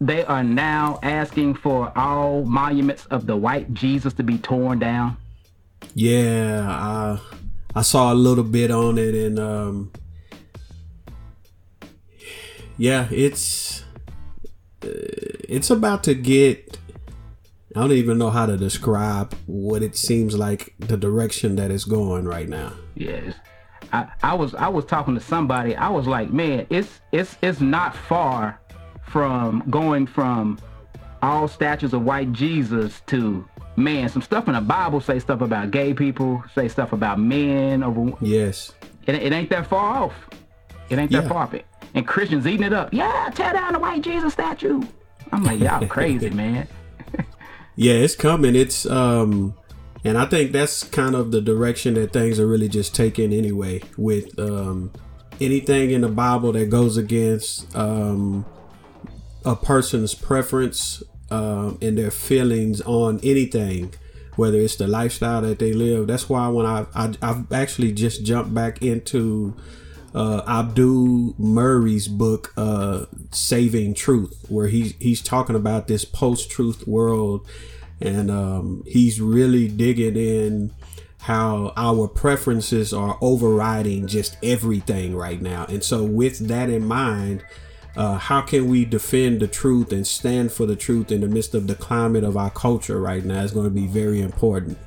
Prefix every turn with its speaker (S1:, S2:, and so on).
S1: they are now asking for all monuments of the white Jesus to be torn down?
S2: Yeah, I I saw a little bit on it, and um, yeah, it's uh, it's about to get. I don't even know how to describe what it seems like the direction that it's going right now.
S1: Yes. I, I was I was talking to somebody. I was like, man, it's it's it's not far from going from all statues of white Jesus to man, some stuff in the Bible say stuff about gay people, say stuff about men over
S2: Yes.
S1: It, it ain't that far off. It ain't that
S2: Yeah.
S1: far off. And Christians eating it up. Yeah, tear down the white Jesus statue. I'm like, y'all crazy, man.
S2: Yeah, it's coming. It's um and I think that's kind of the direction that things are really just taking anyway with um anything in the Bible that goes against um a person's preference um and their feelings on anything whether it's the lifestyle that they live that's why when I, I I've actually just jumped back into uh, Abdu Murray's book, uh, "Saving Truth," where he's he's talking about this post-truth world, and um, he's really digging in how our preferences are overriding just everything right now. And so, with that in mind, uh, how can we defend the truth and stand for the truth in the midst of the climate of our culture right now is going to be very important.